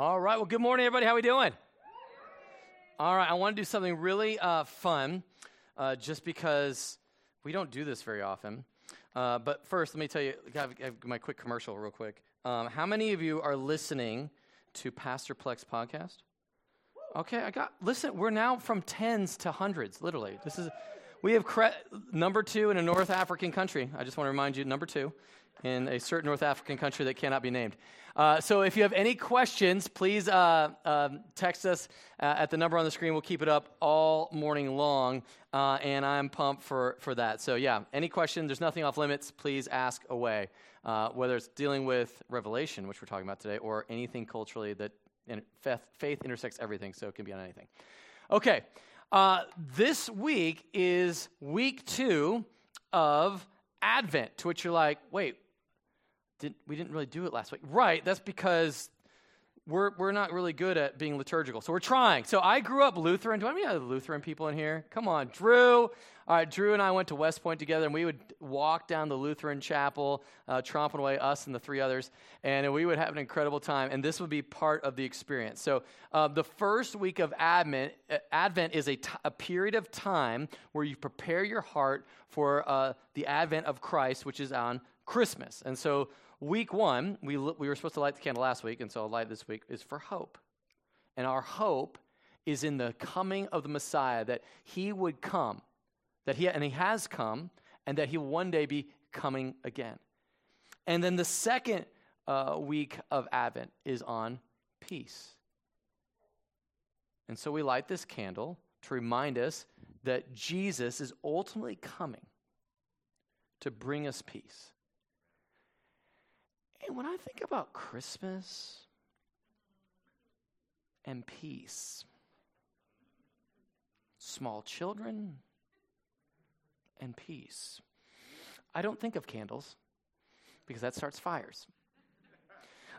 All right. Well, good morning, everybody. How are we doing? All right. I want to do something really uh, fun, uh, just because we don't do this very often. Uh, but first, let me tell you have, have my quick commercial, real quick. Um, how many of you are listening to Pastor Plex podcast? Okay, I got. Listen, we're now from tens to hundreds. Literally, this is. We have cre- number two in a North African country. I just want to remind you, number two in a certain North African country that cannot be named. Uh, so if you have any questions, please uh, uh, text us uh, at the number on the screen. We'll keep it up all morning long, uh, and I'm pumped for, for that. So, yeah, any questions, there's nothing off limits. Please ask away, uh, whether it's dealing with Revelation, which we're talking about today, or anything culturally that faith, faith intersects everything, so it can be on anything. Okay, this week is week two of Advent, to which you're like, wait, didn't, we didn't really do it last week. Right, that's because we're, we're not really good at being liturgical. So we're trying. So I grew up Lutheran. Do I have any Lutheran people in here? Come on, Drew. All right, Drew and I went to West Point together, and we would walk down the Lutheran chapel, uh, tromping away, us and the three others, and we would have an incredible time. And this would be part of the experience. So uh, the first week of Advent, uh, Advent is a, t- a period of time where you prepare your heart for uh, the advent of Christ, which is on Christmas. And so week one, we, we were supposed to light the candle last week, and so I'll light this week, is for hope. And our hope is in the coming of the Messiah, that he would come that he, and he has come, and that he will one day be coming again. And then the second uh, week of Advent is on peace. And so we light this candle to remind us that Jesus is ultimately coming to bring us peace. And when I think about Christmas and peace, small children, and peace. I don't think of candles because that starts fires.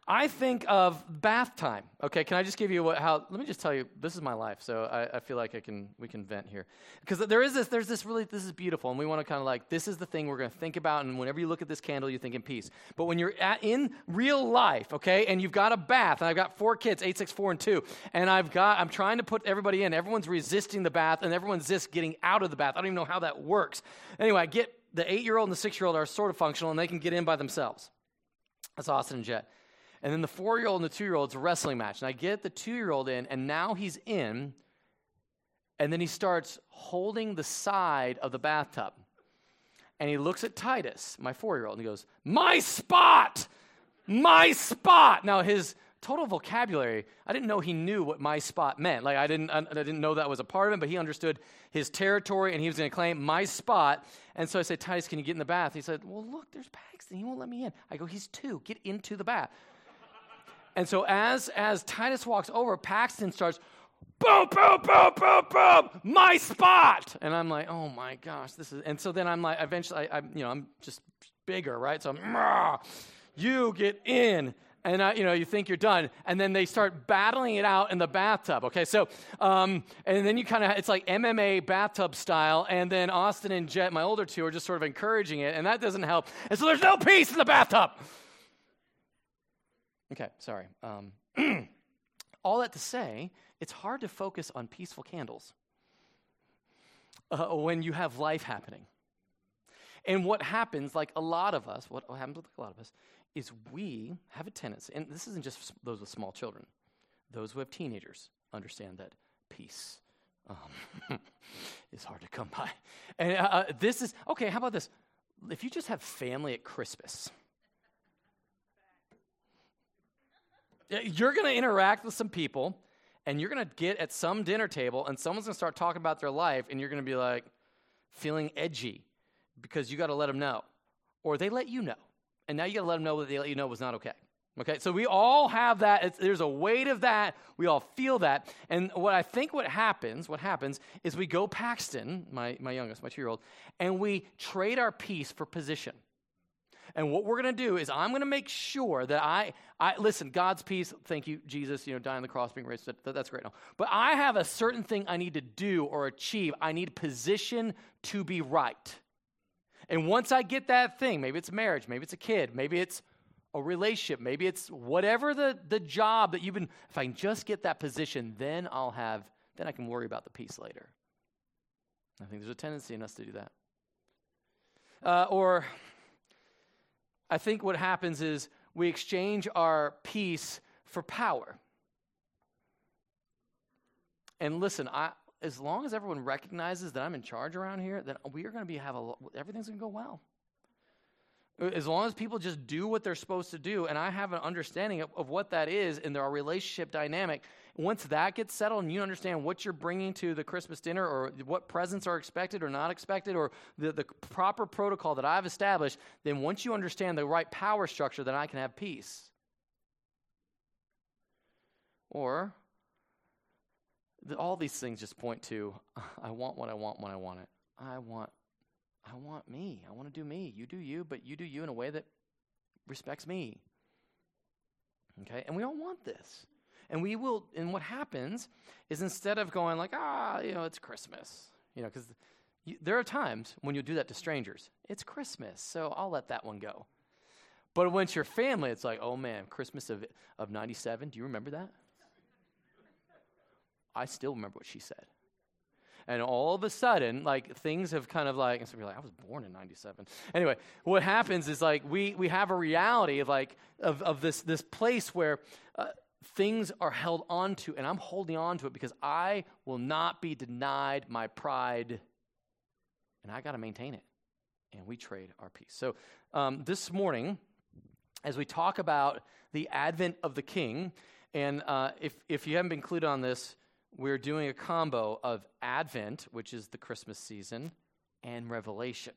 I think of bath time. Okay, can I just give you what, how? Let me just tell you. This is my life, so I, I feel like I can we can vent here because there is this. There's this really. This is beautiful, and we want to kind of like this is the thing we're going to think about. And whenever you look at this candle, you think in peace. But when you're at, in real life, okay, and you've got a bath, and I've got four kids, eight, six, four, and two, and I've got I'm trying to put everybody in. Everyone's resisting the bath, and everyone's just getting out of the bath. I don't even know how that works. Anyway, I get the eight year old and the six year old are sort of functional, and they can get in by themselves. That's Austin and Jet. And then the four year old and the two year old, it's a wrestling match. And I get the two year old in, and now he's in, and then he starts holding the side of the bathtub. And he looks at Titus, my four year old, and he goes, My spot! My spot! Now, his total vocabulary, I didn't know he knew what my spot meant. Like, I didn't, I didn't know that was a part of him, but he understood his territory and he was going to claim my spot. And so I said, Titus, can you get in the bath? He said, Well, look, there's Paxton. He won't let me in. I go, He's two. Get into the bath. And so as as Titus walks over, Paxton starts, boom, boom, boom, boom, boom, my spot. And I'm like, oh my gosh, this is. And so then I'm like, eventually, I, I you know, I'm just bigger, right? So I'm, you get in. And I, you know, you think you're done, and then they start battling it out in the bathtub. Okay, so um, and then you kind of it's like MMA bathtub style, and then Austin and Jet, my older two, are just sort of encouraging it, and that doesn't help. And so there's no peace in the bathtub. Okay, sorry. Um, all that to say, it's hard to focus on peaceful candles uh, when you have life happening. And what happens, like a lot of us, what happens with a lot of us, is we have a tendency, and this isn't just those with small children, those who have teenagers understand that peace um, is hard to come by. And uh, uh, this is, okay, how about this? If you just have family at Christmas, You're going to interact with some people, and you're going to get at some dinner table, and someone's going to start talking about their life, and you're going to be like feeling edgy because you got to let them know. Or they let you know. And now you got to let them know that they let you know was not okay. Okay, so we all have that. It's, there's a weight of that. We all feel that. And what I think what happens, what happens is we go Paxton, my, my youngest, my two year old, and we trade our peace for position. And what we're going to do is I'm going to make sure that I, I listen, God's peace, thank you, Jesus, you know, dying on the cross, being raised, that, that's great. No. But I have a certain thing I need to do or achieve. I need position to be right. And once I get that thing, maybe it's marriage, maybe it's a kid, maybe it's a relationship. Maybe it's whatever the, the job that you've been, if I can just get that position, then I'll have, then I can worry about the peace later. I think there's a tendency in us to do that. Uh, or I think what happens is we exchange our peace for power. And listen, I, as long as everyone recognizes that I'm in charge around here, then we are going to be have a everything's going to go well. As long as people just do what they're supposed to do, and I have an understanding of, of what that is in their relationship dynamic, once that gets settled and you understand what you're bringing to the Christmas dinner or what presents are expected or not expected or the, the proper protocol that I've established, then once you understand the right power structure, then I can have peace. Or all these things just point to I want what I want when I want it. I want I want me. I want to do me. You do you, but you do you in a way that respects me. Okay? And we all want this. And we will, and what happens is instead of going like, ah, you know, it's Christmas, you know, because there are times when you do that to strangers. It's Christmas, so I'll let that one go. But when it's your family, it's like, oh man, Christmas of, of 97, do you remember that? I still remember what she said. And all of a sudden, like things have kind of like, and so you're like, I was born in 97. Anyway, what happens is like we, we have a reality of like, of, of this, this place where uh, things are held onto, and I'm holding on to it because I will not be denied my pride, and I got to maintain it. And we trade our peace. So um, this morning, as we talk about the advent of the King, and uh, if, if you haven't been clued on this, we're doing a combo of Advent, which is the Christmas season, and Revelation.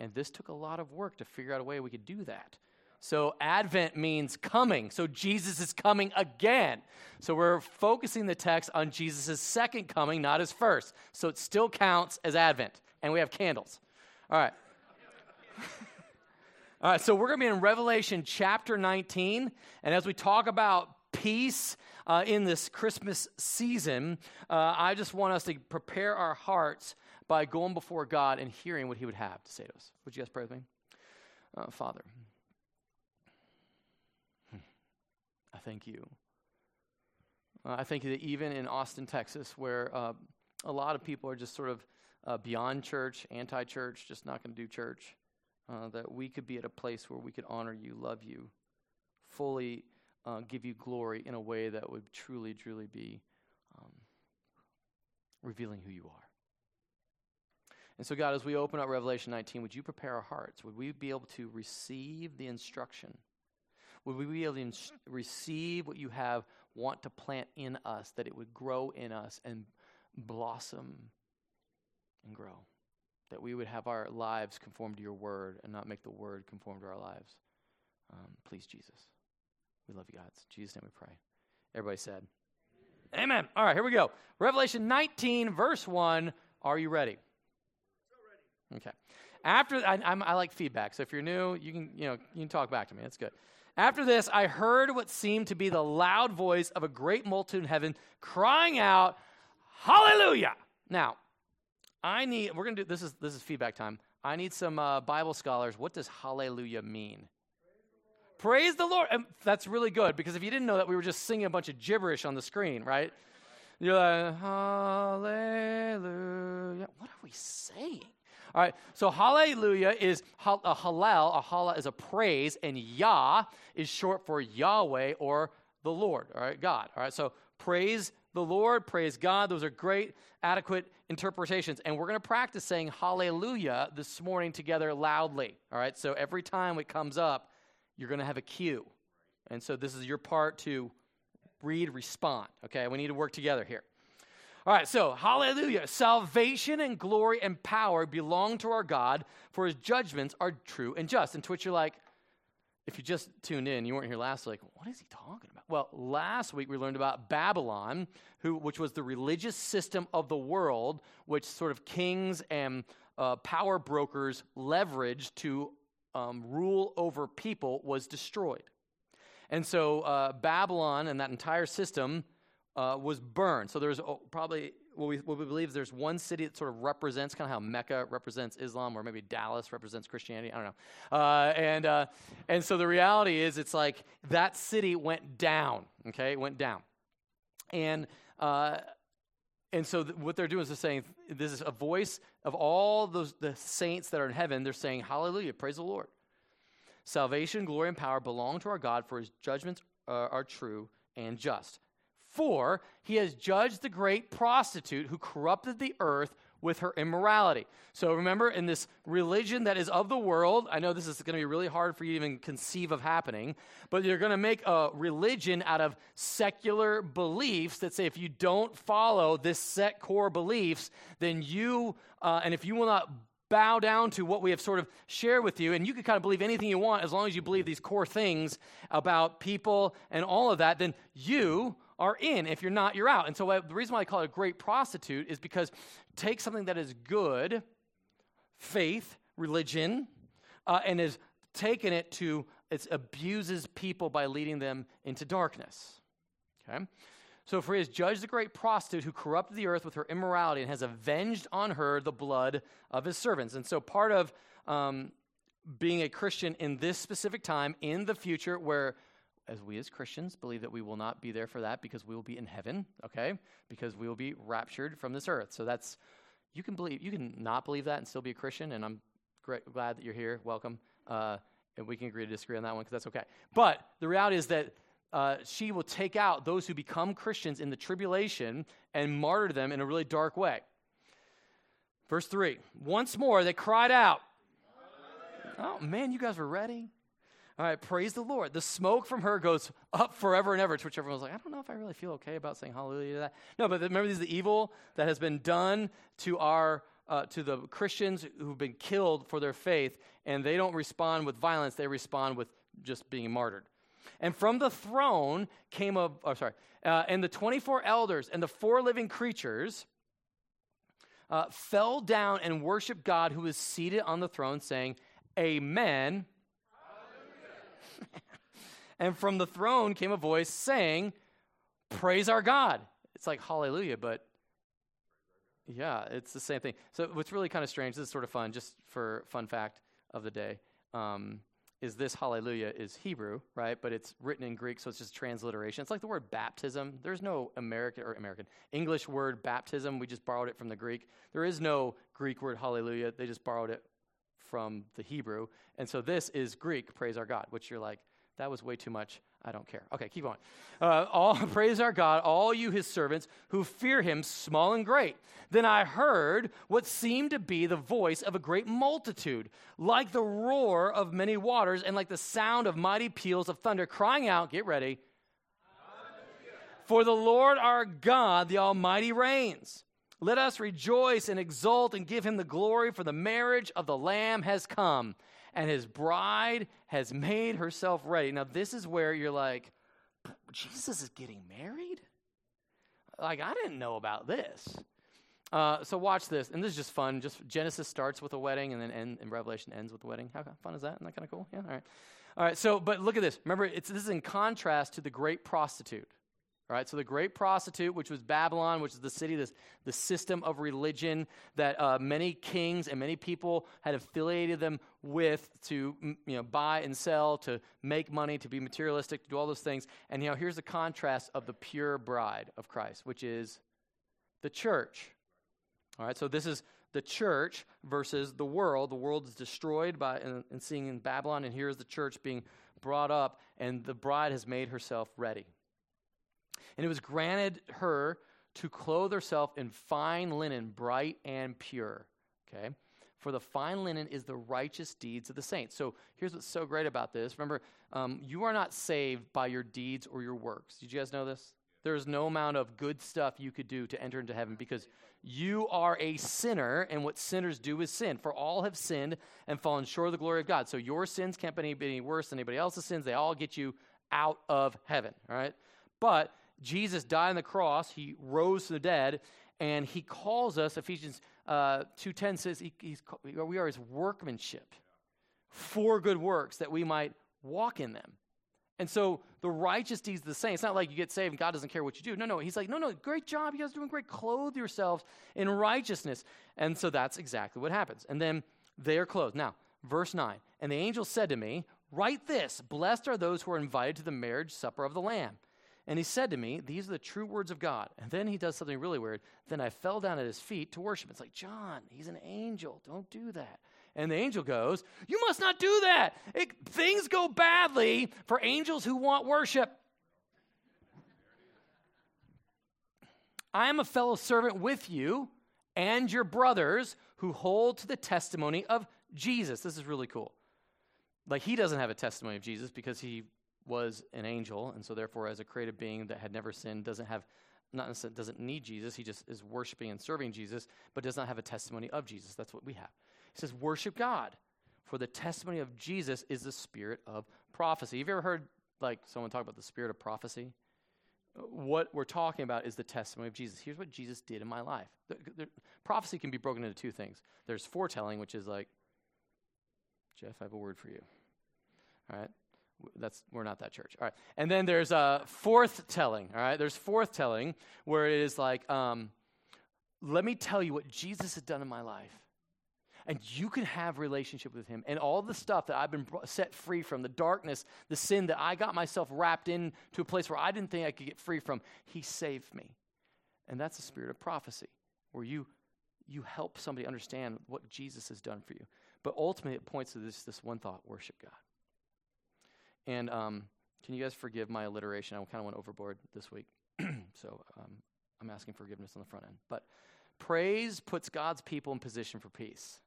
And this took a lot of work to figure out a way we could do that. So, Advent means coming. So, Jesus is coming again. So, we're focusing the text on Jesus' second coming, not his first. So, it still counts as Advent. And we have candles. All right. All right, so we're going to be in Revelation chapter 19. And as we talk about peace uh, in this Christmas season, uh, I just want us to prepare our hearts by going before God and hearing what He would have to say to us. Would you guys pray with me? Uh, Father, I thank you. Uh, I thank you that even in Austin, Texas, where uh, a lot of people are just sort of uh, beyond church, anti church, just not going to do church, that we could be at a place where we could honor you, love you, fully uh, give you glory in a way that would truly, truly be um, revealing who you are. And so, God, as we open up Revelation 19, would you prepare our hearts? Would we be able to receive the instruction? Would we be able to ins- receive what you have, want to plant in us, that it would grow in us and blossom and grow? That we would have our lives conform to your word and not make the word conform to our lives. Um, please, Jesus. We love you, God. In Jesus' name we pray. Everybody said, Amen. Amen. All right, here we go. Revelation 19, verse 1. Are you ready? So ready. Okay. After I, I, like feedback, so if you're new, you can you know you can talk back to me. That's good. After this, I heard what seemed to be the loud voice of a great multitude in heaven crying out, "Hallelujah!" Now, I need. We're gonna do this. Is this is feedback time? I need some uh, Bible scholars. What does Hallelujah mean? Praise the Lord. And that's really good because if you didn't know that, we were just singing a bunch of gibberish on the screen, right? You're like, hallelujah. What are we saying? All right, so hallelujah is a halal. A halal is a praise, and Yah is short for Yahweh or the Lord, all right, God. All right, so praise the Lord, praise God. Those are great, adequate interpretations. And we're going to practice saying hallelujah this morning together loudly. All right, so every time it comes up, you're going to have a cue. And so this is your part to read, respond. Okay, we need to work together here. All right, so hallelujah. Salvation and glory and power belong to our God, for his judgments are true and just. And to which you're like, if you just tuned in, you weren't here last week, what is he talking about? Well, last week we learned about Babylon, who, which was the religious system of the world, which sort of kings and uh, power brokers leveraged to um, rule over people was destroyed. And so uh, Babylon and that entire system uh, was burned. So there's oh, probably what we, what we believe is there's one city that sort of represents kind of how Mecca represents Islam, or maybe Dallas represents Christianity. I don't know. Uh, and, uh, and so the reality is, it's like that city went down, okay? It went down. And, uh, and so th- what they're doing is they're saying, this is a voice of all those the saints that are in heaven. They're saying, Hallelujah, praise the Lord. Salvation, glory, and power belong to our God, for his judgments are, are true and just. For he has judged the great prostitute who corrupted the earth with her immorality. So remember, in this religion that is of the world, I know this is going to be really hard for you to even conceive of happening, but you're going to make a religion out of secular beliefs that say if you don't follow this set core beliefs, then you, uh, and if you will not bow down to what we have sort of shared with you, and you can kind of believe anything you want as long as you believe these core things about people and all of that, then you are in. If you're not, you're out. And so the reason why I call it a great prostitute is because take something that is good, faith, religion, uh, and has taken it to it abuses people by leading them into darkness. Okay? So, for he has judged the great prostitute who corrupted the earth with her immorality and has avenged on her the blood of his servants. And so, part of um, being a Christian in this specific time, in the future, where as we as Christians believe that we will not be there for that because we will be in heaven, okay? Because we will be raptured from this earth. So that's you can believe you can not believe that and still be a Christian, and I'm glad that you're here. Welcome, uh, and we can agree to disagree on that one because that's okay. But the reality is that uh, she will take out those who become Christians in the tribulation and martyr them in a really dark way. Verse three. Once more they cried out. Oh man, you guys were ready. All right, praise the Lord. The smoke from her goes up forever and ever, to which everyone's like, I don't know if I really feel okay about saying hallelujah to that. No, but remember, this is the evil that has been done to our uh, to the Christians who've been killed for their faith, and they don't respond with violence, they respond with just being martyred. And from the throne came a, oh, sorry, uh, and the 24 elders and the four living creatures uh, fell down and worshiped God who is seated on the throne, saying, Amen and from the throne came a voice saying, Praise our God. It's like hallelujah, but yeah, it's the same thing. So what's really kind of strange, this is sort of fun, just for fun fact of the day, um, is this hallelujah is Hebrew, right? But it's written in Greek, so it's just transliteration. It's like the word baptism. There's no American or American English word baptism. We just borrowed it from the Greek. There is no Greek word hallelujah. They just borrowed it from the Hebrew. And so this is Greek, praise our God, which you're like, that was way too much. I don't care. Okay, keep going. Uh, all praise our God, all you his servants who fear him, small and great. Then I heard what seemed to be the voice of a great multitude, like the roar of many waters and like the sound of mighty peals of thunder, crying out, Get ready. For the Lord our God, the Almighty, reigns. Let us rejoice and exult and give him the glory, for the marriage of the Lamb has come and his bride has made herself ready. Now, this is where you're like, Jesus is getting married? Like, I didn't know about this. Uh, so watch this, and this is just fun. Just Genesis starts with a wedding, and then end, and Revelation ends with a wedding. How fun is that? Isn't that kind of cool? Yeah. All right. All right. So, but look at this. Remember, it's this is in contrast to the great prostitute. All right, so the great prostitute, which was Babylon, which is the city, this, the system of religion that uh, many kings and many people had affiliated them with to you know, buy and sell, to make money, to be materialistic, to do all those things. And you know, here's the contrast of the pure bride of Christ, which is the church. All right, so this is the church versus the world. The world is destroyed by and, and seeing in Babylon, and here is the church being brought up, and the bride has made herself ready. And it was granted her to clothe herself in fine linen, bright and pure. Okay? For the fine linen is the righteous deeds of the saints. So here's what's so great about this. Remember, um, you are not saved by your deeds or your works. Did you guys know this? There's no amount of good stuff you could do to enter into heaven because you are a sinner, and what sinners do is sin. For all have sinned and fallen short of the glory of God. So your sins can't be any worse than anybody else's sins. They all get you out of heaven, all right? But Jesus died on the cross, he rose from the dead, and he calls us, Ephesians uh, 2.10 says, he, we are his workmanship for good works that we might walk in them. And so the righteous deeds the same. It's not like you get saved and God doesn't care what you do. No, no. He's like, no, no, great job. You guys are doing great. Clothe yourselves in righteousness. And so that's exactly what happens. And then they are clothed. Now, verse 9. And the angel said to me, Write this Blessed are those who are invited to the marriage supper of the Lamb. And he said to me, These are the true words of God. And then he does something really weird. Then I fell down at his feet to worship. It's like, John, he's an angel. Don't do that. And the angel goes, You must not do that. It, things go badly for angels who want worship. I am a fellow servant with you and your brothers who hold to the testimony of Jesus. This is really cool. Like, he doesn't have a testimony of Jesus because he was an angel, and so therefore, as a created being that had never sinned, doesn't have not necessarily doesn't need Jesus. He just is worshiping and serving Jesus, but does not have a testimony of Jesus. That's what we have. He says, worship God. For the testimony of Jesus is the spirit of prophecy. Have you ever heard like someone talk about the spirit of prophecy? What we're talking about is the testimony of Jesus. Here's what Jesus did in my life. The, the, prophecy can be broken into two things. There's foretelling, which is like, Jeff, I have a word for you. All right, that's we're not that church. All right, and then there's a forth telling. All right, there's forth telling where it is like, um, let me tell you what Jesus has done in my life. And you can have relationship with him. And all the stuff that i've been set free from the darkness the sin that i got myself wrapped in to a place where i didn't think i could get free from he saved me. And that's the spirit of prophecy where you you help somebody understand what jesus has done for you. But ultimately it points to this this one thought worship god and um, can you guys forgive my alliteration i kind of went overboard this week so um, i'm asking forgiveness on the front end but praise puts god's people in position for peace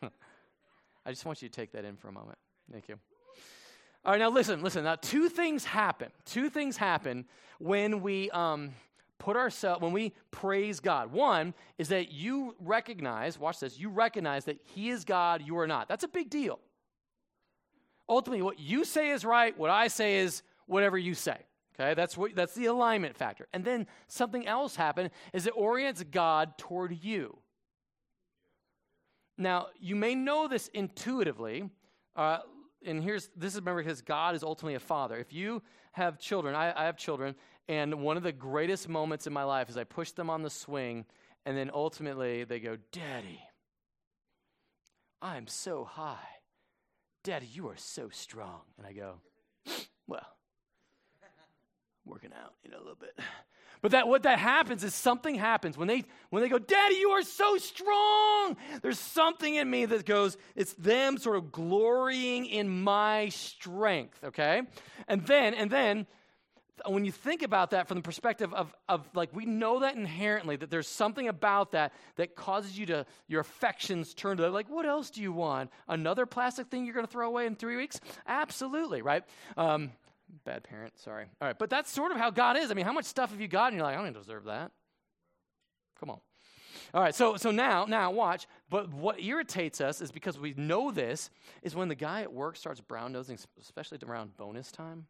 I just want you to take that in for a moment. Thank you. All right, now listen, listen. Now, two things happen. Two things happen when we um, put ourselves, when we praise God. One is that you recognize, watch this, you recognize that He is God, you are not. That's a big deal. Ultimately, what you say is right, what I say is whatever you say. Okay, that's what that's the alignment factor. And then something else happened is it orients God toward you. Now, you may know this intuitively. Uh, and here's this is remember because God is ultimately a father. If you have children, I, I have children, and one of the greatest moments in my life is I push them on the swing, and then ultimately they go, Daddy, I'm so high. Daddy, you are so strong. And I go, Well, working out, you know, a little bit. But that what that happens is something happens when they when they go, Daddy, you are so strong. There's something in me that goes, it's them sort of glorying in my strength, okay? And then, and then when you think about that from the perspective of, of like we know that inherently that there's something about that that causes you to your affections turn to like what else do you want another plastic thing you're going to throw away in three weeks absolutely right um, Bad parent, sorry. All right, but that's sort of how God is. I mean, how much stuff have you got? And you're like, I don't deserve that. Come on. All right, so so now now watch. But what irritates us is because we know this is when the guy at work starts brown nosing, especially around bonus time.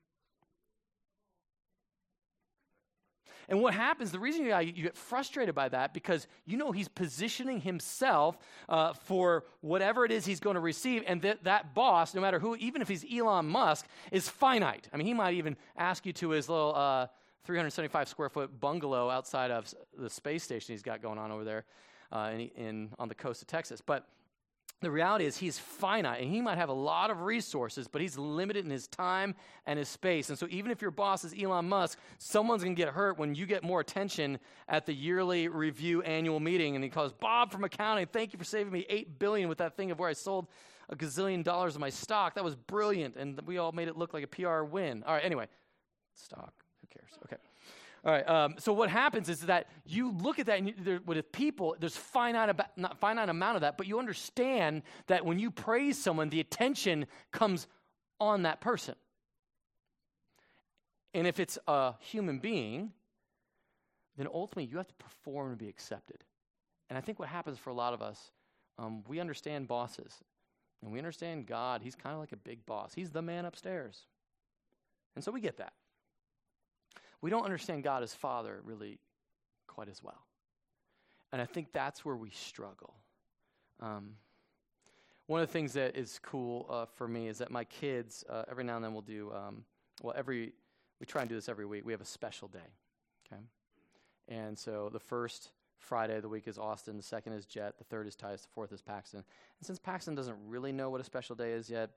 And what happens, the reason you, get frustrated by that, because you know he's positioning himself uh, for whatever it is he's going to receive, and that, that boss, no matter who, even if he's Elon Musk, is finite. I mean, he might even ask you to his little uh, 375 square foot bungalow outside of the space station he's got going on over there uh, in, in, on the coast of Texas. But the reality is he's finite and he might have a lot of resources, but he's limited in his time and his space. And so even if your boss is Elon Musk, someone's going to get hurt when you get more attention at the yearly review annual meeting and he calls Bob from accounting, thank you for saving me 8 billion with that thing of where I sold a gazillion dollars of my stock. That was brilliant and we all made it look like a PR win. All right, anyway, stock, who cares? Okay. All right. Um, so what happens is that you look at that, and you, there, with people, there's finite about, not finite amount of that, but you understand that when you praise someone, the attention comes on that person. And if it's a human being, then ultimately you have to perform to be accepted. And I think what happens for a lot of us, um, we understand bosses, and we understand God. He's kind of like a big boss. He's the man upstairs, and so we get that we don't understand God as Father really quite as well. And I think that's where we struggle. Um, one of the things that is cool uh, for me is that my kids, uh, every now and then, will do, um, well, every, we try and do this every week. We have a special day, okay? And so the first Friday of the week is Austin, the second is Jet, the third is Titus, the fourth is Paxton. And since Paxton doesn't really know what a special day is yet,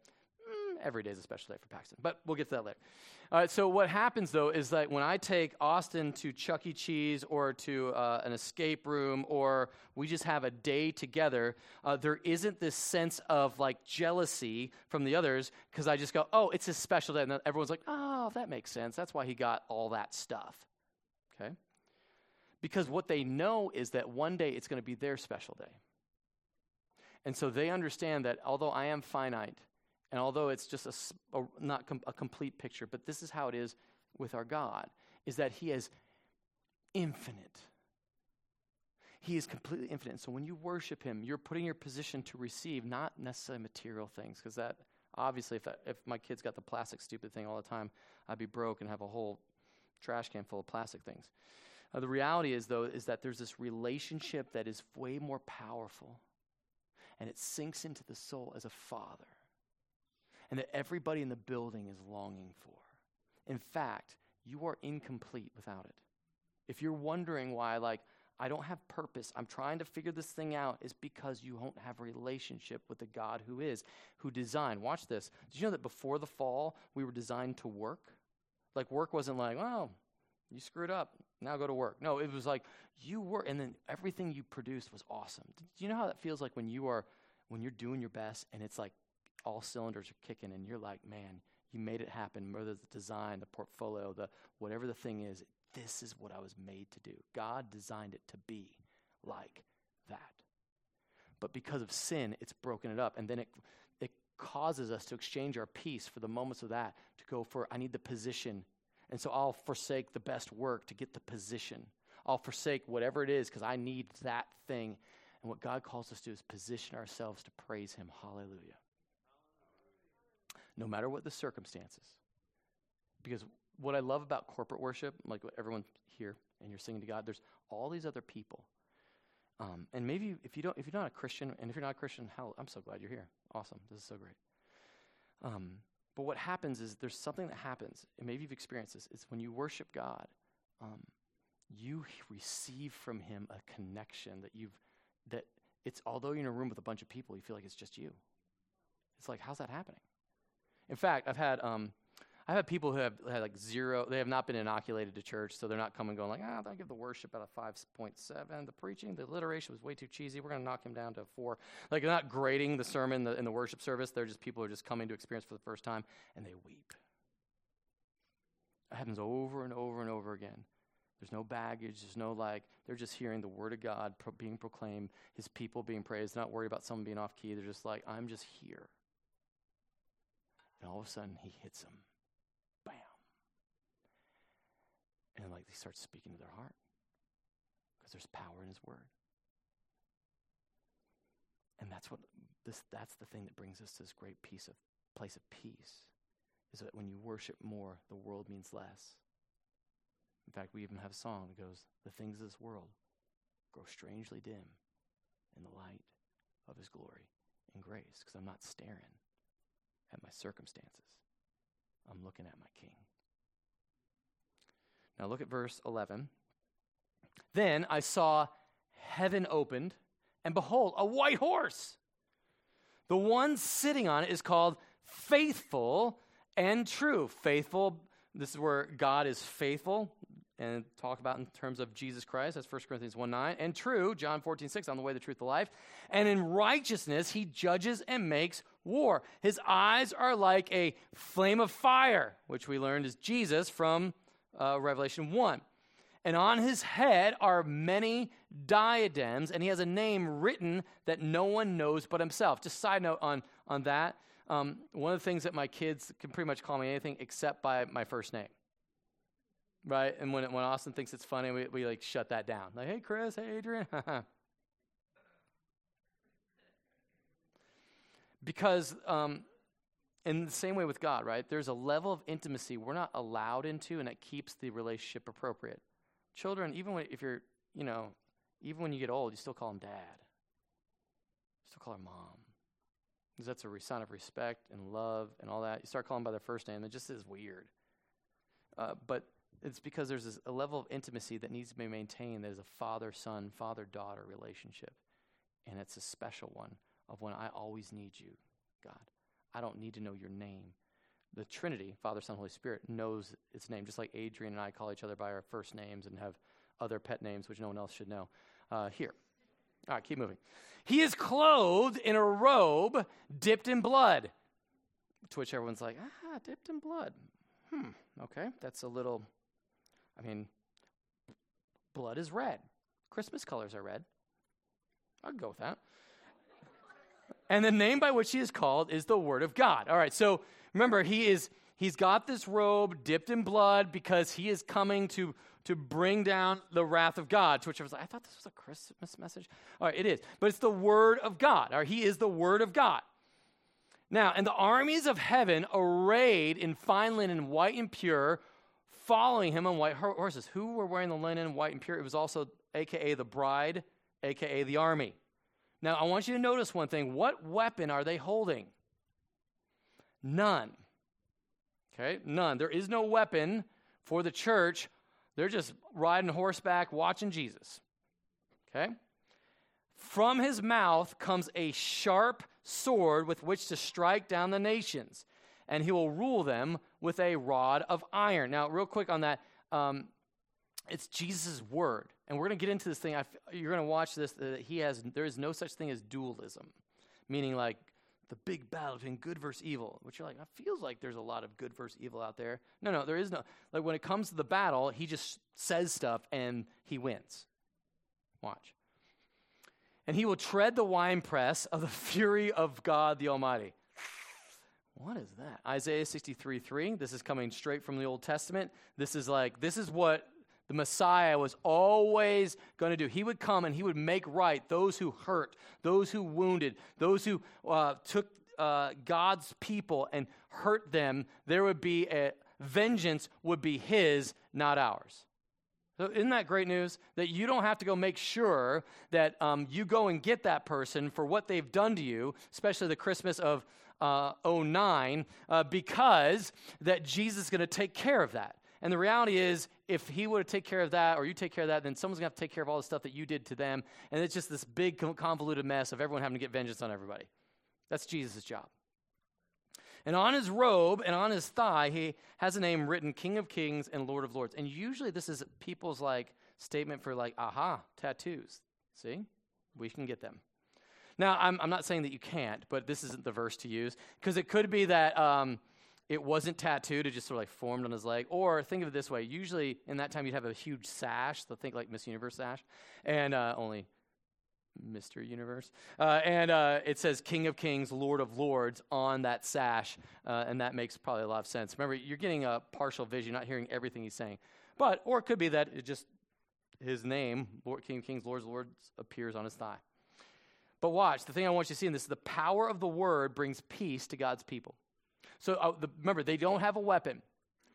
every day is a special day for Paxton. But we'll get to that later. All right, so what happens though is that when I take Austin to Chuck E. Cheese or to uh, an escape room or we just have a day together, uh, there isn't this sense of like jealousy from the others because I just go, oh, it's a special day. And everyone's like, oh, that makes sense. That's why he got all that stuff. Okay? Because what they know is that one day it's going to be their special day. And so they understand that although I am finite, and although it's just a, a not com- a complete picture, but this is how it is with our God, is that He is infinite. He is completely infinite. So when you worship Him, you're putting your position to receive, not necessarily material things, because that obviously, if, if my kids got the plastic stupid thing all the time, I'd be broke and have a whole trash can full of plastic things. Uh, the reality is, though, is that there's this relationship that is way more powerful, and it sinks into the soul as a father, and that everybody in the building is longing for. In fact, you are incomplete without it. If you're wondering why, like, I don't have purpose, I'm trying to figure this thing out, is because you don't have a relationship with the God who is, who designed. Watch this. Did you know that before the fall, we were designed to work? Like, work wasn't like, oh, you screwed up. Now go to work. No, it was like you were, and then everything you produced was awesome. Do you know how that feels like when you are, when you're doing your best and it's like all cylinders are kicking and you're like, man, you made it happen. Whether the design, the portfolio, the whatever the thing is, this is what I was made to do. God designed it to be like that. But because of sin, it's broken it up, and then it it causes us to exchange our peace for the moments of that to go for I need the position and so I'll forsake the best work to get the position. I'll forsake whatever it is because I need that thing. And what God calls us to do is position ourselves to praise Him. Hallelujah. No matter what the circumstances. Because what I love about corporate worship, like everyone here, and you're singing to God, there's all these other people. Um, and maybe if you don't, if you're not a Christian, and if you're not a Christian, hell, I'm so glad you're here. Awesome, this is so great. Um, but what happens is there's something that happens, and maybe you've experienced this. It's when you worship God, um, you receive from Him a connection that you've that it's although you're in a room with a bunch of people, you feel like it's just you. It's like, how's that happening? In fact, I've had um, I've had people who have had like zero, they have not been inoculated to church, so they're not coming going like, ah, I give the worship out a 5.7. The preaching, the alliteration was way too cheesy. We're going to knock him down to a four. Like, they're not grading the sermon in the, the worship service. They're just people who are just coming to experience for the first time, and they weep. It happens over and over and over again. There's no baggage. There's no like, they're just hearing the word of God pro- being proclaimed, his people being praised. They're not worried about someone being off key. They're just like, I'm just here. And all of a sudden, he hits them Bam. and like they start speaking to their heart because there's power in his word. And that's what this that's the thing that brings us to this great piece of place of peace is that when you worship more the world means less. In fact we even have a song that goes the things of this world grow strangely dim in the light of his glory and grace because i'm not staring at my circumstances i'm looking at my king now look at verse 11. Then I saw heaven opened, and behold, a white horse. The one sitting on it is called faithful and true. Faithful, this is where God is faithful, and talk about in terms of Jesus Christ. That's 1 Corinthians 1 9. And true, John 14 6, on the way, the truth, the life. And in righteousness, he judges and makes war. His eyes are like a flame of fire, which we learned is Jesus from uh, Revelation 1. And on his head are many diadems, and he has a name written that no one knows but himself. Just side note on, on that. Um, one of the things that my kids can pretty much call me anything except by my first name. Right? And when, when Austin thinks it's funny, we, we like shut that down. Like, hey, Chris, hey, Adrian. because um, in the same way with God, right? There's a level of intimacy we're not allowed into, and it keeps the relationship appropriate. Children, even when, if you're, you know, even when you get old, you still call them dad. You still call her mom. because that's a sign of respect and love and all that. You start calling by their first name, it just is weird. Uh, but it's because there's this, a level of intimacy that needs to be maintained. There's a father son, father daughter relationship. And it's a special one of when I always need you, God. I don't need to know your name. The Trinity, Father, Son, Holy Spirit, knows its name, just like Adrian and I call each other by our first names and have other pet names which no one else should know. Uh, here. All right, keep moving. He is clothed in a robe dipped in blood. To which everyone's like, ah, dipped in blood. Hmm, okay, that's a little I mean, blood is red. Christmas colors are red. I'd go with that. And the name by which he is called is the Word of God. All right, so remember, he is he's got this robe dipped in blood because he is coming to to bring down the wrath of God. To which I was like, I thought this was a Christmas message. All right, it is, but it's the Word of God. All right, he is the Word of God. Now, and the armies of heaven, arrayed in fine linen, white and pure, following him on white horses. Who were wearing the linen, white, and pure? It was also, aka the bride, aka the army. Now, I want you to notice one thing. What weapon are they holding? None. Okay, none. There is no weapon for the church. They're just riding horseback, watching Jesus. Okay? From his mouth comes a sharp sword with which to strike down the nations and he will rule them with a rod of iron. Now, real quick on that, um, it's Jesus' word. And we're going to get into this thing. you're going to watch this. Uh, he has, there is no such thing as dualism, meaning like the big battle between good versus evil, which you're like, it feels like there's a lot of good versus evil out there. No, no, there is no. Like when it comes to the battle, he just says stuff and he wins. Watch. And he will tread the winepress of the fury of God the Almighty. What is that? Isaiah 63 3. This is coming straight from the Old Testament. This is like, this is what the Messiah was always going to do. He would come and he would make right those who hurt, those who wounded, those who uh, took uh, God's people and hurt them. There would be a vengeance would be his, not ours. So isn't that great news? That you don't have to go make sure that um, you go and get that person for what they've done to you, especially the Christmas of uh, 09 uh, because that Jesus is going to take care of that. And the reality is, if he were to take care of that, or you take care of that, then someone's going to have to take care of all the stuff that you did to them. And it's just this big, convoluted mess of everyone having to get vengeance on everybody. That's Jesus' job. And on his robe and on his thigh, he has a name written King of Kings and Lord of Lords. And usually this is people's like statement for like, aha, tattoos. See? We can get them. Now, I'm, I'm not saying that you can't, but this isn't the verse to use because it could be that um, it wasn't tattooed, it just sort of like formed on his leg. Or think of it this way usually in that time you'd have a huge sash, so think like Miss Universe sash, and uh, only Mr. Universe. Uh, and uh, it says King of Kings, Lord of Lords on that sash, uh, and that makes probably a lot of sense. Remember, you're getting a partial vision, not hearing everything he's saying. But, or it could be that it just his name, Lord, King of Kings, Lord of Lords, appears on his thigh. But watch, the thing I want you to see in this the power of the word brings peace to God's people. So uh, the, remember, they don't have a weapon.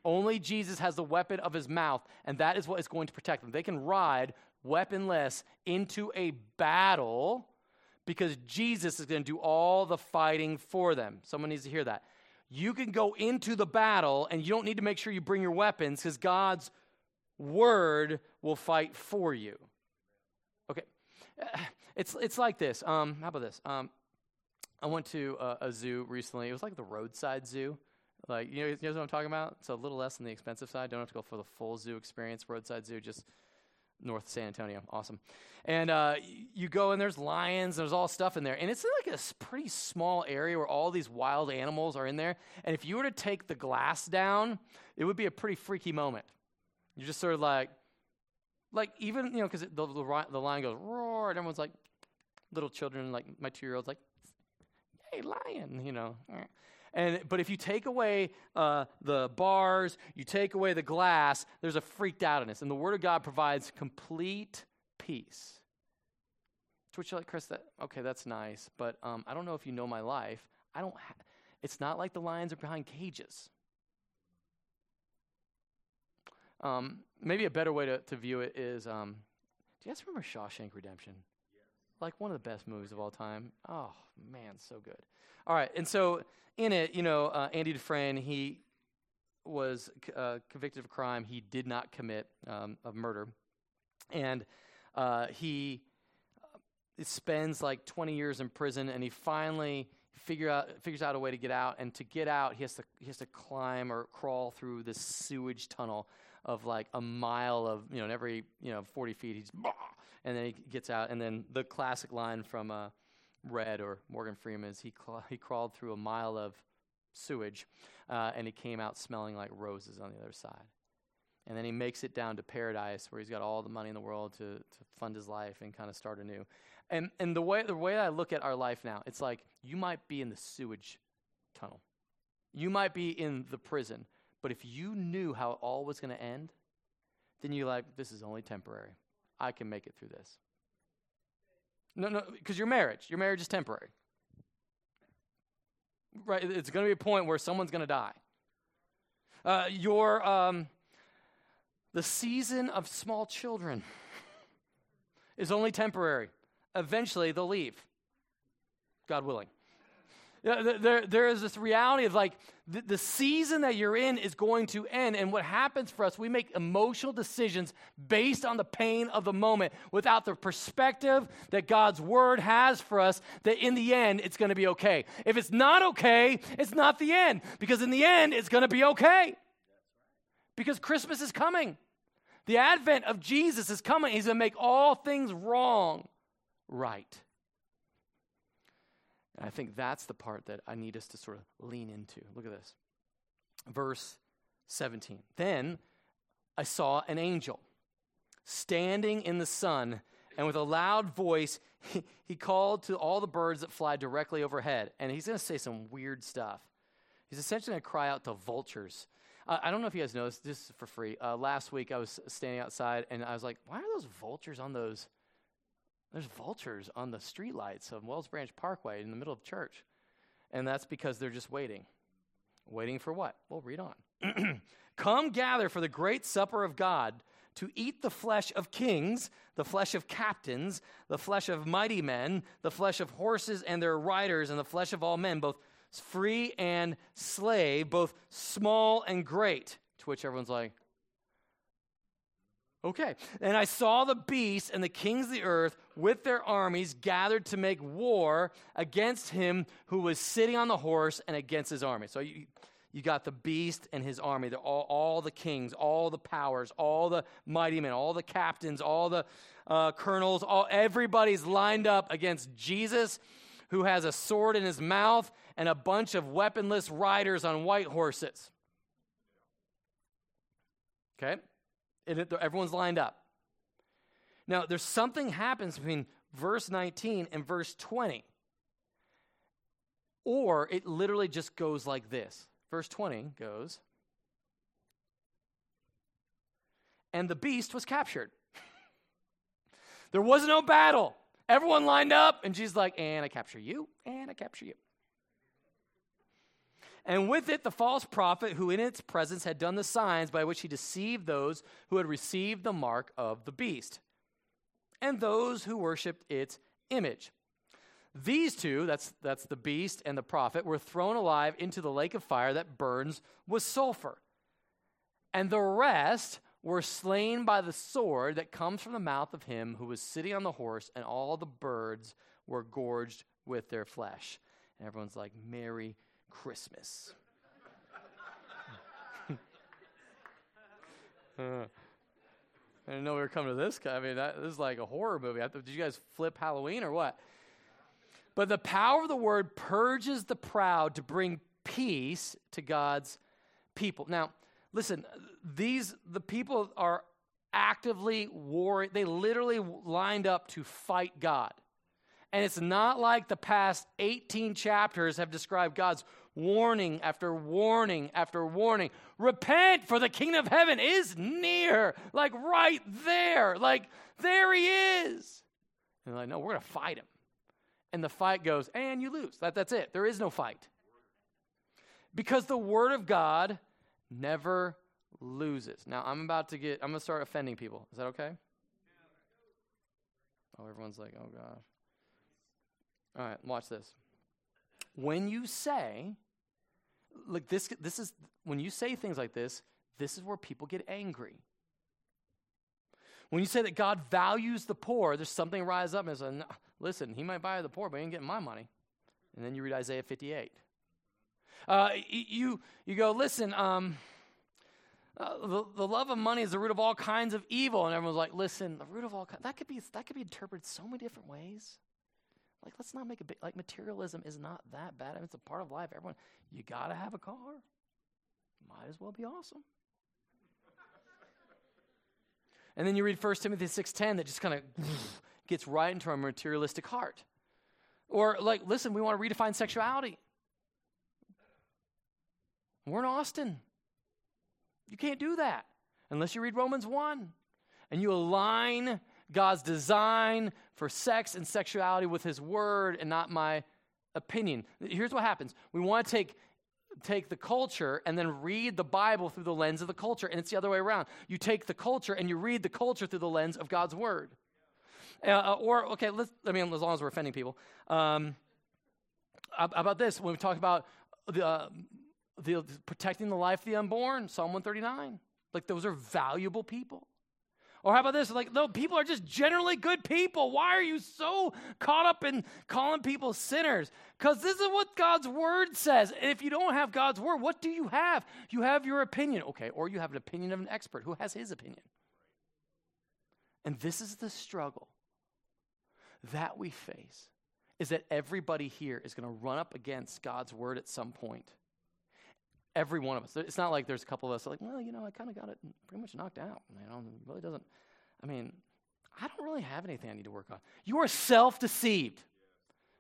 Only Jesus has the weapon of his mouth, and that is what is going to protect them. They can ride weaponless into a battle because Jesus is going to do all the fighting for them. Someone needs to hear that. You can go into the battle, and you don't need to make sure you bring your weapons because God's word will fight for you. Okay. It's, it's like this. Um, how about this? Um, I went to a, a, zoo recently. It was like the roadside zoo. Like, you know, you know what I'm talking about? It's a little less on the expensive side. Don't have to go for the full zoo experience. Roadside zoo, just north San Antonio. Awesome. And uh, you go and there's lions, there's all stuff in there. And it's like a pretty small area where all these wild animals are in there. And if you were to take the glass down, it would be a pretty freaky moment. You're just sort of like, like even, you know, because the, the, the lion goes roar, and everyone's like, little children, like my two year old's like, hey, lion, you know. And, but if you take away uh, the bars, you take away the glass, there's a freaked outness. And the Word of God provides complete peace. To which you're like, Chris, that, okay, that's nice, but um, I don't know if you know my life. I don't. Ha- it's not like the lions are behind cages. Um, maybe a better way to, to view it is, um, do you guys remember Shawshank Redemption? Like one of the best movies of all time. Oh man, so good. All right, and so in it, you know, uh, Andy Dufresne, he was uh, convicted of a crime he did not commit um, of murder, and uh, he uh, spends like 20 years in prison, and he finally figure out figures out a way to get out. And to get out, he has to he has to climb or crawl through this sewage tunnel of like a mile of you know, every you know 40 feet, he's and then he gets out, and then the classic line from uh, Red or Morgan Freeman is he cl- he crawled through a mile of sewage, uh, and he came out smelling like roses on the other side. And then he makes it down to paradise where he's got all the money in the world to, to fund his life and kind of start anew. And, and the, way, the way I look at our life now, it's like you might be in the sewage tunnel. You might be in the prison. But if you knew how it all was going to end, then you're like, this is only temporary. I can make it through this. No, no, because your marriage, your marriage is temporary. Right? It's going to be a point where someone's going to die. Uh, your, um, the season of small children is only temporary. Eventually, they'll leave, God willing. There, there is this reality of like the, the season that you're in is going to end. And what happens for us, we make emotional decisions based on the pain of the moment without the perspective that God's word has for us that in the end it's going to be okay. If it's not okay, it's not the end because in the end it's going to be okay. Because Christmas is coming. The advent of Jesus is coming. He's going to make all things wrong right. And I think that's the part that I need us to sort of lean into. Look at this. Verse 17. Then I saw an angel standing in the sun, and with a loud voice, he, he called to all the birds that fly directly overhead. And he's going to say some weird stuff. He's essentially going to cry out to vultures. I don't know if you guys noticed, this is for free. Uh, last week I was standing outside and I was like, why are those vultures on those there's vultures on the streetlights of Wells Branch Parkway in the middle of church. And that's because they're just waiting. Waiting for what? Well, read on. Come gather for the great supper of God to eat the flesh of kings, the flesh of captains, the flesh of mighty men, the flesh of horses and their riders, and the flesh of all men, both free and slave, both small and great. To which everyone's like, Okay. And I saw the beast and the kings of the earth with their armies gathered to make war against him who was sitting on the horse and against his army. So you, you got the beast and his army. They're all, all the kings, all the powers, all the mighty men, all the captains, all the uh, colonels, all, everybody's lined up against Jesus who has a sword in his mouth and a bunch of weaponless riders on white horses. Okay? It, everyone's lined up. Now, there's something happens between verse 19 and verse 20. Or it literally just goes like this. Verse 20 goes, And the beast was captured. there was no battle. Everyone lined up, and Jesus like, And I capture you, and I capture you and with it the false prophet who in its presence had done the signs by which he deceived those who had received the mark of the beast and those who worshiped its image. These two, that's, that's the beast and the prophet, were thrown alive into the lake of fire that burns with sulfur. And the rest were slain by the sword that comes from the mouth of him who was sitting on the horse, and all the birds were gorged with their flesh. And everyone's like, Merry Christmas. uh, I didn't know we were coming to this. I mean, that, this is like a horror movie. Did you guys flip Halloween or what? But the power of the word purges the proud to bring peace to God's people. Now, listen, these the people are actively warring. They literally lined up to fight God. And it's not like the past 18 chapters have described God's warning after warning after warning. Repent, for the kingdom of heaven is near, like right there, like there he is. And they're like, no, we're going to fight him. And the fight goes, and you lose. That, that's it. There is no fight. Because the word of God never loses. Now, I'm about to get, I'm going to start offending people. Is that okay? Oh, everyone's like, oh gosh. All right, watch this. When you say, like this, this is when you say things like this, this is where people get angry. When you say that God values the poor, there's something rise up and say, no, listen, he might buy the poor, but he ain't getting my money. And then you read Isaiah 58. Uh, you, you go, listen, um, uh, the, the love of money is the root of all kinds of evil. And everyone's like, listen, the root of all that could be, that could be interpreted so many different ways. Like, let's not make a big, like, materialism is not that bad. I mean, it's a part of life. Everyone, you got to have a car. Might as well be awesome. And then you read 1 Timothy 6.10 that just kind of gets right into our materialistic heart. Or like, listen, we want to redefine sexuality. We're in Austin. You can't do that unless you read Romans 1 and you align God's design for sex and sexuality with His Word and not my opinion. Here's what happens we want to take take the culture and then read the Bible through the lens of the culture. And it's the other way around. You take the culture and you read the culture through the lens of God's word. Uh, uh or, okay, let's, I mean, as long as we're offending people. Um, about this, when we talk about the, uh, the, protecting the life of the unborn, Psalm 139. Like, those are valuable people. Or how about this? Like, no, people are just generally good people. Why are you so caught up in calling people sinners? Because this is what God's word says. And if you don't have God's word, what do you have? You have your opinion. Okay, or you have an opinion of an expert who has his opinion. And this is the struggle that we face is that everybody here is going to run up against God's word at some point. Every one of us. It's not like there's a couple of us like, well, you know, I kind of got it pretty much knocked out. You know, it really doesn't. I mean, I don't really have anything I need to work on. You are self deceived.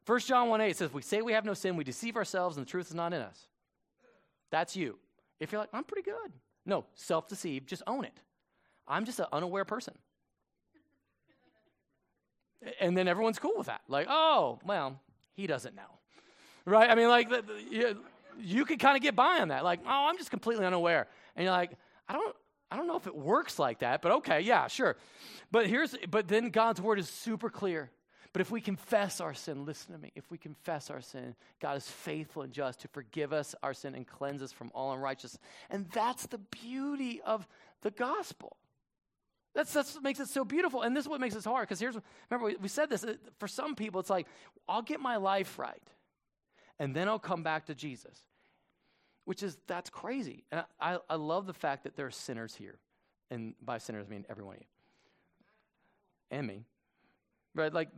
1 John 1 8 says, We say we have no sin, we deceive ourselves, and the truth is not in us. That's you. If you're like, I'm pretty good. No, self deceived, just own it. I'm just an unaware person. and then everyone's cool with that. Like, oh, well, he doesn't know. Right? I mean, like, the, the, could kind of get by on that. Like, oh, I'm just completely unaware. And you're like, I don't, I don't know if it works like that, but okay, yeah, sure. But here's, but then God's word is super clear. But if we confess our sin, listen to me. If we confess our sin, God is faithful and just to forgive us our sin and cleanse us from all unrighteousness. And that's the beauty of the gospel. That's, that's what makes it so beautiful. And this is what makes it hard. Because here's, remember, we, we said this. Uh, for some people, it's like, I'll get my life right and then I'll come back to Jesus. Which is, that's crazy. And I, I love the fact that there are sinners here. And by sinners, I mean every one of you. And me. Right? Like,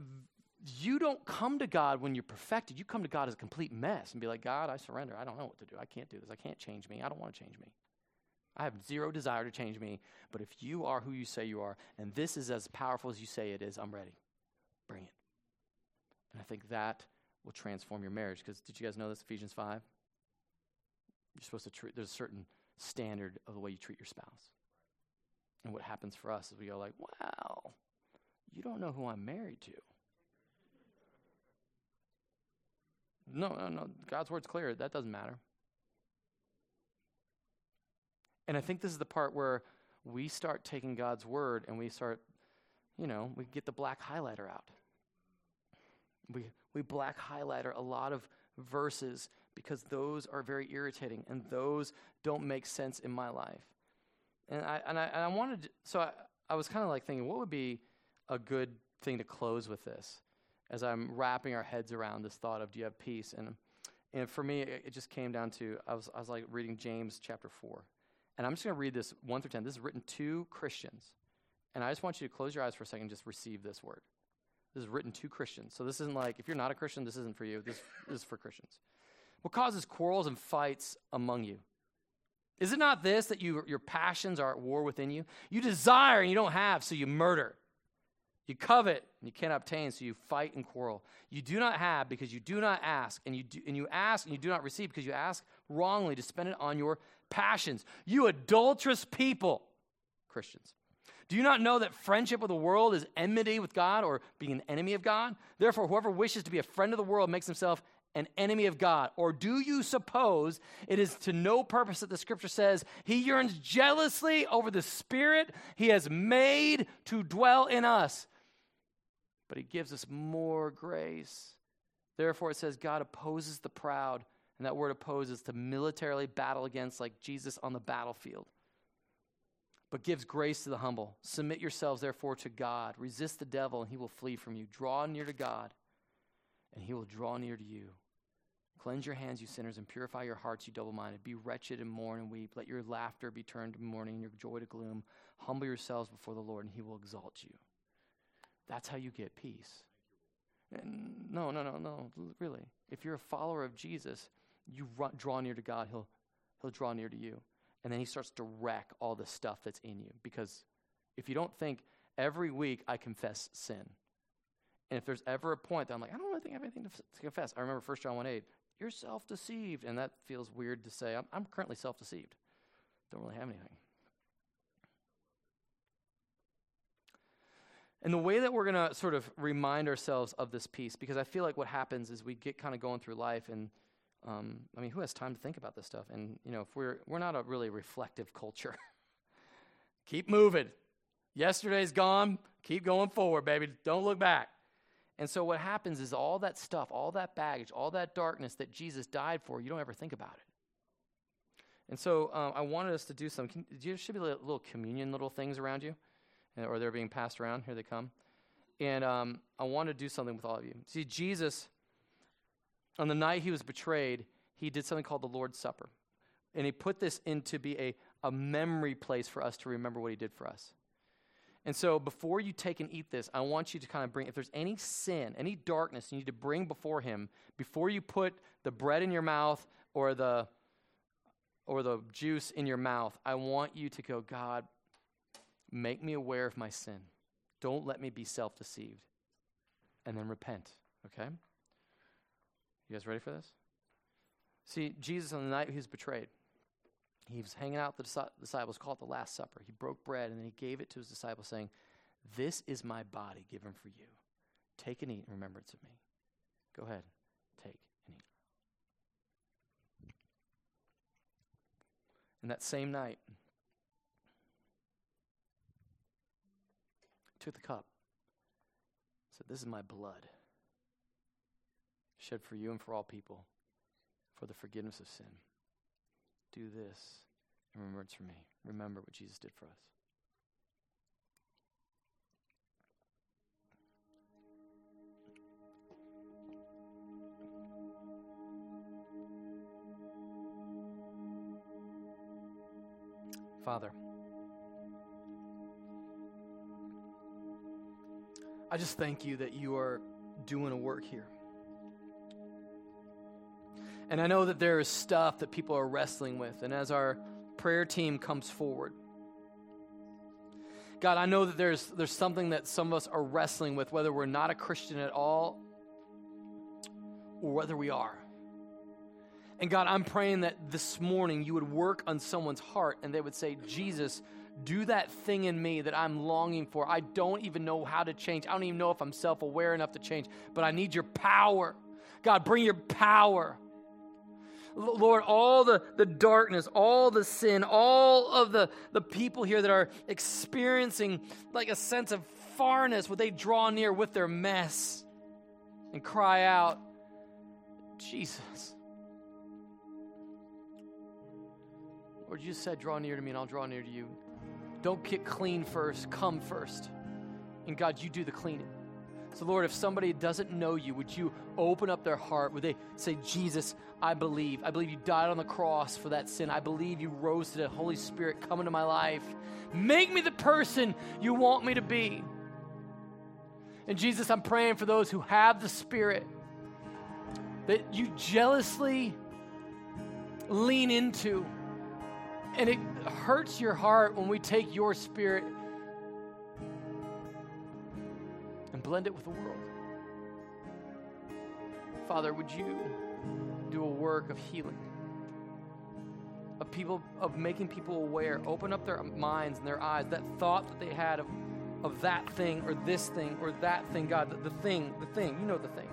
you don't come to God when you're perfected. You come to God as a complete mess and be like, God, I surrender. I don't know what to do. I can't do this. I can't change me. I don't want to change me. I have zero desire to change me. But if you are who you say you are, and this is as powerful as you say it is, I'm ready. Bring it. And I think that will transform your marriage. Because did you guys know this? Ephesians 5? You're supposed to treat, there's a certain standard of the way you treat your spouse. And what happens for us is we go like, wow, you don't know who I'm married to. No, no, no. God's word's clear. That doesn't matter. And I think this is the part where we start taking God's word and we start, you know, we get the black highlighter out. We, we black highlighter a lot of verses because those are very irritating and those don't make sense in my life. And I, and I, and I wanted, so I, I was kind of like thinking, what would be a good thing to close with this as I'm wrapping our heads around this thought of do you have peace? And, and for me, it, it just came down to, I was, I was like reading James chapter 4. And I'm just going to read this 1 through 10. This is written to Christians. And I just want you to close your eyes for a second and just receive this word. This is written to Christians. So this isn't like, if you're not a Christian, this isn't for you. This, this is for Christians. What causes quarrels and fights among you? Is it not this that you, your passions are at war within you? You desire and you don't have, so you murder. You covet and you can't obtain, so you fight and quarrel. You do not have because you do not ask, and you, do, and you ask and you do not receive because you ask wrongly to spend it on your passions. You adulterous people, Christians. Do you not know that friendship with the world is enmity with God or being an enemy of God? Therefore, whoever wishes to be a friend of the world makes himself an enemy of God? Or do you suppose it is to no purpose that the scripture says he yearns jealously over the spirit he has made to dwell in us? But he gives us more grace. Therefore, it says God opposes the proud, and that word opposes to militarily battle against, like Jesus on the battlefield, but gives grace to the humble. Submit yourselves, therefore, to God. Resist the devil, and he will flee from you. Draw near to God, and he will draw near to you. Cleanse your hands, you sinners, and purify your hearts, you double minded. Be wretched and mourn and weep. Let your laughter be turned to mourning and your joy to gloom. Humble yourselves before the Lord, and he will exalt you. That's how you get peace. And no, no, no, no, really. If you're a follower of Jesus, you run, draw near to God, he'll, he'll draw near to you. And then he starts to wreck all the stuff that's in you. Because if you don't think, every week I confess sin. And if there's ever a point that I'm like, I don't really think I have anything to, f- to confess. I remember 1 John 1 8, you're self deceived. And that feels weird to say. I'm, I'm currently self deceived. Don't really have anything. And the way that we're going to sort of remind ourselves of this peace, because I feel like what happens is we get kind of going through life, and um, I mean, who has time to think about this stuff? And you know, if we're we're not a really reflective culture, keep moving. Yesterday's gone. Keep going forward, baby. Don't look back. And so what happens is all that stuff, all that baggage, all that darkness that Jesus died for, you don't ever think about it. And so um, I wanted us to do some. Can, there should be little communion little things around you or they're being passed around. Here they come. And um, I want to do something with all of you. See, Jesus, on the night he was betrayed, he did something called the Lord's Supper. And he put this in to be a, a memory place for us to remember what he did for us. And so before you take and eat this, I want you to kind of bring, if there's any sin, any darkness you need to bring before him, before you put the bread in your mouth or the or the juice in your mouth, I want you to go, God, Make me aware of my sin. Don't let me be self deceived. And then repent, okay? You guys ready for this? See, Jesus, on the night he was betrayed, he was hanging out with the disciples, called the Last Supper. He broke bread and then he gave it to his disciples, saying, This is my body given for you. Take and eat in remembrance of me. Go ahead, take and eat. And that same night, took the cup, said, This is my blood, shed for you and for all people, for the forgiveness of sin. Do this in remembrance for me. Remember what Jesus did for us. Father, I just thank you that you are doing a work here. And I know that there is stuff that people are wrestling with. And as our prayer team comes forward, God, I know that there's, there's something that some of us are wrestling with, whether we're not a Christian at all or whether we are. And God, I'm praying that this morning you would work on someone's heart and they would say, Jesus, do that thing in me that I'm longing for. I don't even know how to change. I don't even know if I'm self aware enough to change, but I need your power. God, bring your power. Lord, all the, the darkness, all the sin, all of the, the people here that are experiencing like a sense of farness, would they draw near with their mess and cry out, Jesus. Lord, you said, draw near to me and I'll draw near to you. Don't get clean first, come first. And God, you do the cleaning. So, Lord, if somebody doesn't know you, would you open up their heart? Would they say, Jesus, I believe. I believe you died on the cross for that sin. I believe you rose to the Holy Spirit, come into my life. Make me the person you want me to be. And Jesus, I'm praying for those who have the Spirit that you jealously lean into and it hurts your heart when we take your spirit blend it with the world. Father, would you do a work of healing? Of people, of making people aware, open up their minds and their eyes, that thought that they had of, of that thing or this thing or that thing, God, the, the thing, the thing, you know the thing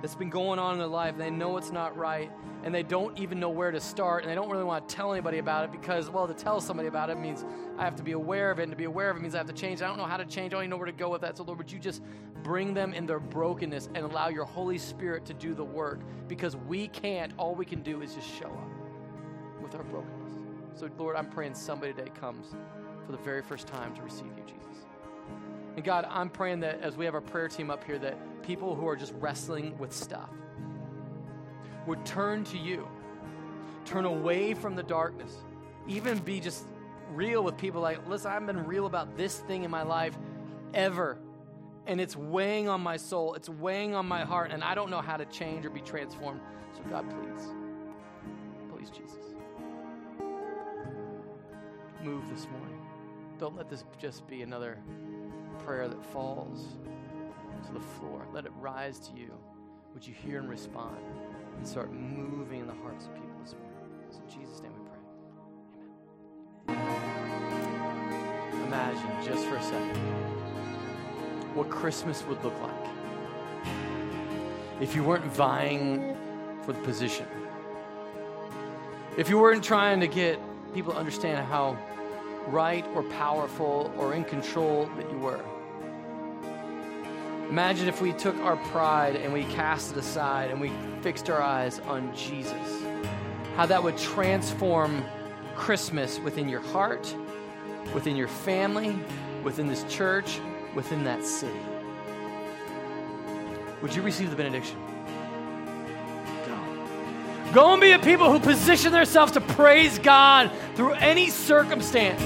that's been going on in their life. They know it's not right and they don't even know where to start and they don't really want to tell anybody about it because, well, to tell somebody about it means I have to be aware of it, and to be aware of it means I have to change. I don't know how to change. I don't even know where to go with that. So, Lord, would you just bring them in their brokenness and allow your Holy Spirit to do the work because we can't. All we can do is just show up with our brokenness. So, Lord, I'm praying somebody today comes for the very first time to receive you, Jesus. And God, I'm praying that as we have our prayer team up here, that people who are just wrestling with stuff, would turn to you, turn away from the darkness, even be just real with people like, listen, I haven't been real about this thing in my life ever. And it's weighing on my soul, it's weighing on my heart, and I don't know how to change or be transformed. So, God, please, please, Jesus, move this morning. Don't let this just be another prayer that falls to the floor. Let it rise to you. Would you hear and respond? And start moving in the hearts of people this morning. In Jesus' name we pray. Amen. Imagine just for a second what Christmas would look like if you weren't vying for the position. If you weren't trying to get people to understand how right or powerful or in control that you were. Imagine if we took our pride and we cast it aside and we fixed our eyes on Jesus. How that would transform Christmas within your heart, within your family, within this church, within that city. Would you receive the benediction? Go. Go and be a people who position themselves to praise God through any circumstance.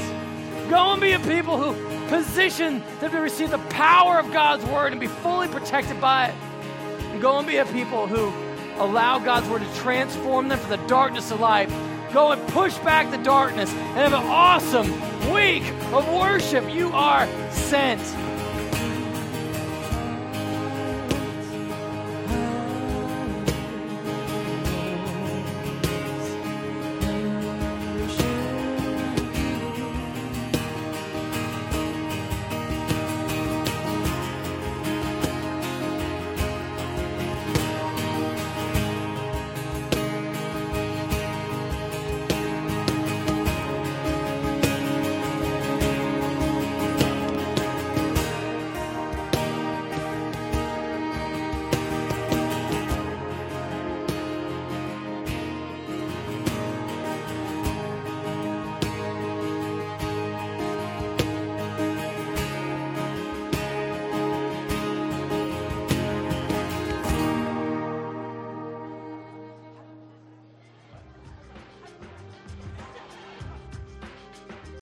Go and be a people who position them to receive the power of God's word and be fully protected by it. And go and be a people who allow God's word to transform them from the darkness of life. Go and push back the darkness and have an awesome week of worship. You are sent.